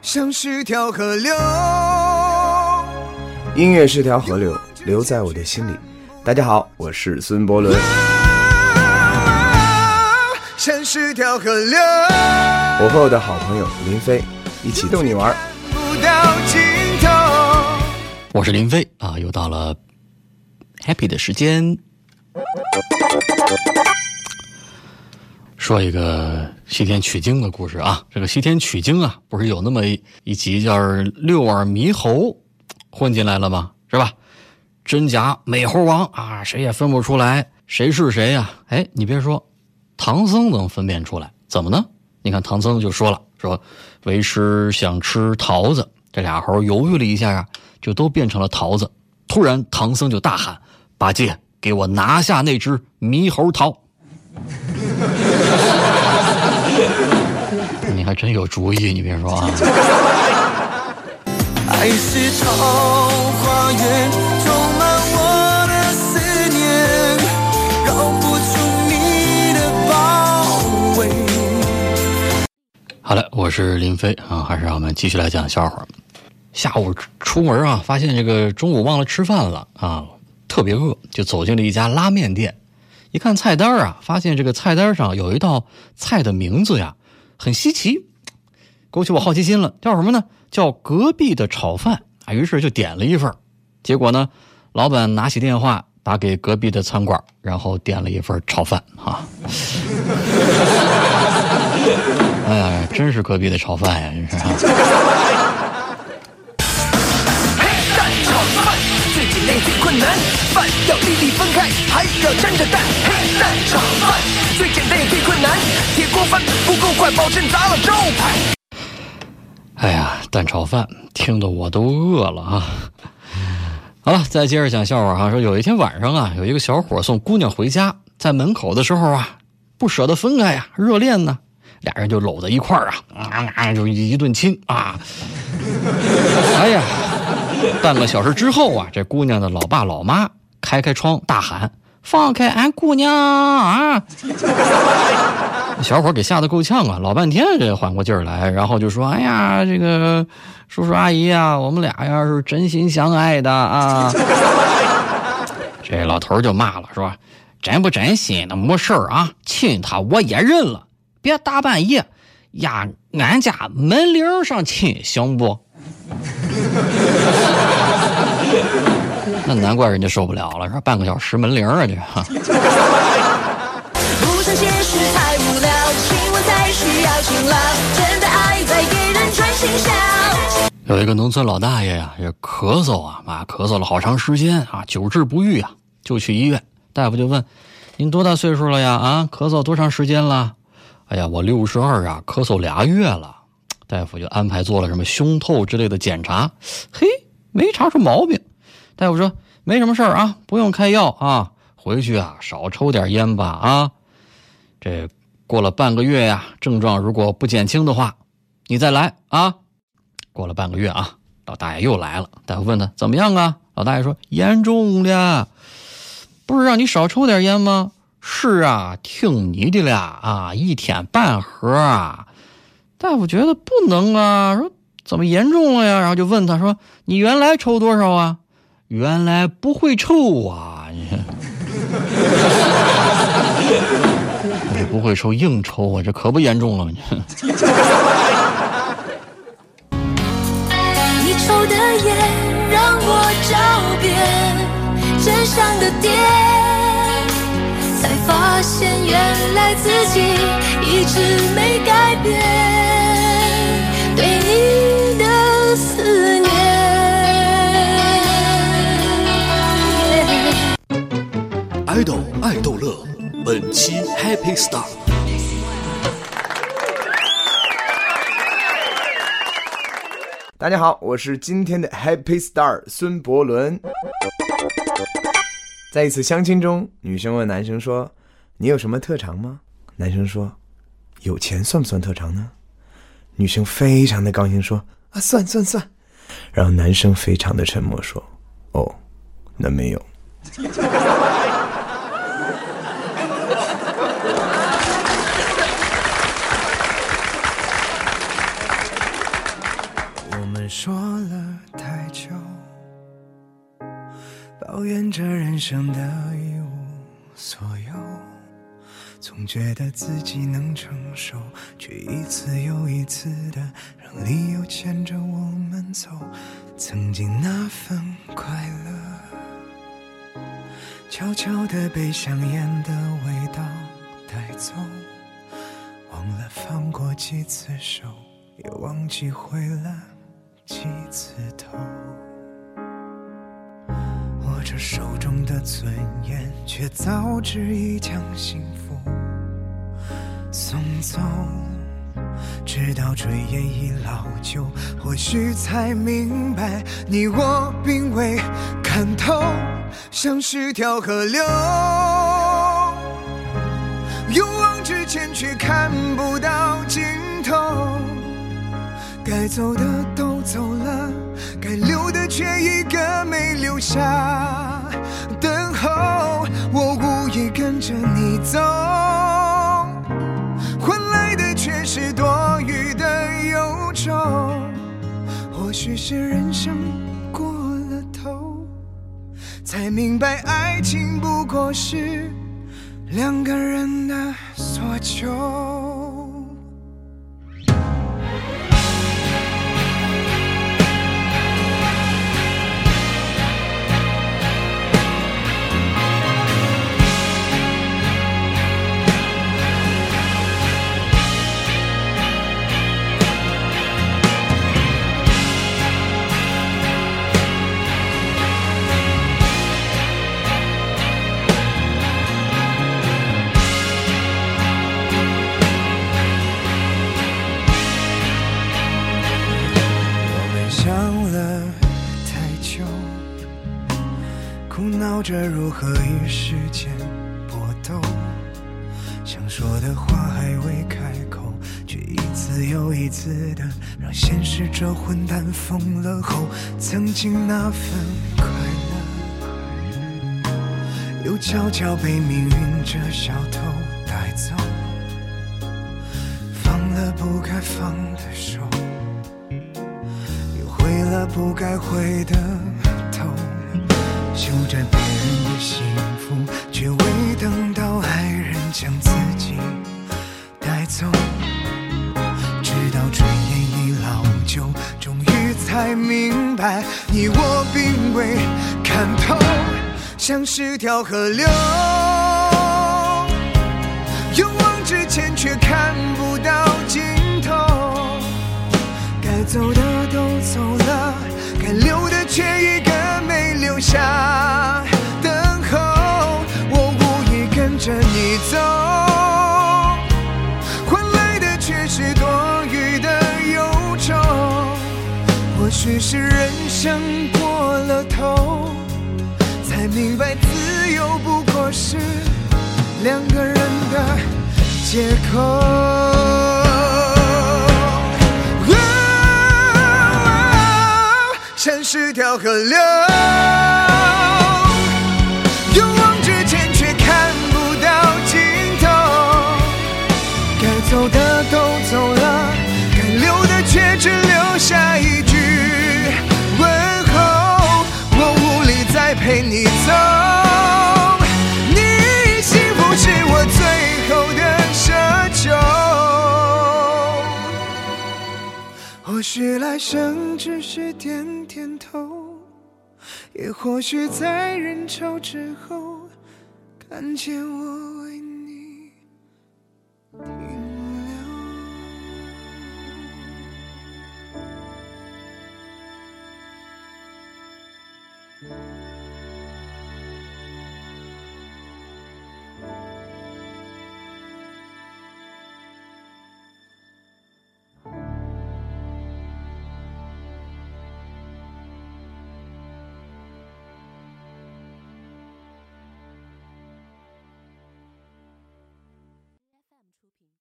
像是条河流。音乐是条河流，流在我的心里。大家好，我是孙伯伦。像是条河流。我和我的好朋友林飞一起逗你玩。不到尽头。我是林飞啊，又到了 happy 的时间。说一个西天取经的故事啊，这个西天取经啊，不是有那么一集叫六耳猕猴混进来了吗？是吧？真假美猴王啊，谁也分不出来谁是谁呀？哎，你别说，唐僧能分辨出来，怎么呢？你看唐僧就说了，说为师想吃桃子，这俩猴犹豫了一下啊，就都变成了桃子。突然唐僧就大喊：“八戒，给我拿下那只猕猴桃！”还真有主意，你别说啊。爱是桃花源，充满我的思念，绕不出你的包围。好了，我是林飞啊，还是让我们继续来讲笑话。下午出门啊，发现这个中午忘了吃饭了啊，特别饿，就走进了一家拉面店。一看菜单啊，发现这个菜单上有一道菜的名字呀，很稀奇，勾起我好奇心了。叫什么呢？叫隔壁的炒饭啊。于是就点了一份结果呢，老板拿起电话打给隔壁的餐馆，然后点了一份炒饭啊。哎呀，真是隔壁的炒饭呀，真是。最困难，饭要粒粒分开，还要沾着蛋。黑蛋炒饭最简单也最困难，铁锅饭不够快，保证砸了招牌。哎呀，蛋炒饭听得我都饿了啊！好了，再接着讲笑话哈。说有一天晚上啊，有一个小伙送姑娘回家，在门口的时候啊，不舍得分开呀，热恋呢，俩人就搂在一块儿啊，就一顿亲啊。哎呀！半个小时之后啊，这姑娘的老爸老妈开开窗大喊：“放开俺姑娘啊！” 小伙给吓得够呛啊，老半天这缓过劲儿来，然后就说：“哎呀，这个叔叔阿姨呀，我们俩呀是真心相爱的啊。”这老头就骂了，说：“真不真心的没事儿啊，亲他我也认了，别大半夜压俺家门铃上亲，行不？”那难怪人家受不了了，说半个小时门铃啊，这个。有一个农村老大爷呀，也咳嗽啊，啊，咳嗽了好长时间啊，久治不愈啊，就去医院。大夫就问：“您多大岁数了呀？啊，咳嗽多长时间了？”哎呀，我六十二啊，咳嗽俩月了。大夫就安排做了什么胸透之类的检查，嘿，没查出毛病。大夫说没什么事儿啊，不用开药啊，回去啊少抽点烟吧啊。这过了半个月呀，症状如果不减轻的话，你再来啊。过了半个月啊，老大爷又来了。大夫问他怎么样啊？老大爷说严重了，不是让你少抽点烟吗？是啊，听你的了啊，一天半盒啊。大夫觉得不能啊，说怎么严重了呀？然后就问他说：“你原来抽多少啊？”原来不会抽啊，你这不会抽硬抽啊，这可不严重了。你抽的烟让我找遍真相的点，才发现原来自己一直没改变。爱豆爱逗乐，本期 Happy Star。大家好，我是今天的 Happy Star 孙伯伦。在一次相亲中，女生问男生说：“你有什么特长吗？”男生说：“有钱算不算特长呢？”女生非常的高兴说：“啊，算算算。”然后男生非常的沉默说：“哦，那没有。”我们说了太久，抱怨着人生的一无所有，总觉得自己能承受，却一次又一次的让理由牵着我们走。曾经那份快乐，悄悄地被香烟的味道带走，忘了放过几次手，也忘记回了几次头。握着手中的尊严，却早知已将幸福送走。直到炊烟已老旧，或许才明白，你我并未看透，像是条河流，勇往直前却看不到尽头。该走的都走了，该留的却一个没留下。等候，我无意跟着你走，换来的却是多余的忧愁。或许是人生，才明白爱情不过是两个人的所求。着如何与时间搏斗。想说的话还未开口，却一次又一次的让现实这混蛋疯了后，曾经那份快乐，又悄悄被命运这小偷带走，放了不该放的手。又回了不该回的头，修着你我并未看透，像是条河流，许是人生过了头，才明白自由不过是两个人的借口。像是条河流，勇往直前却看不到尽头。该走的都走了，该留的却只留下一陪你走，你幸福是我最后的奢求。或许来生只是点点头，也或许在人潮之后看见我为你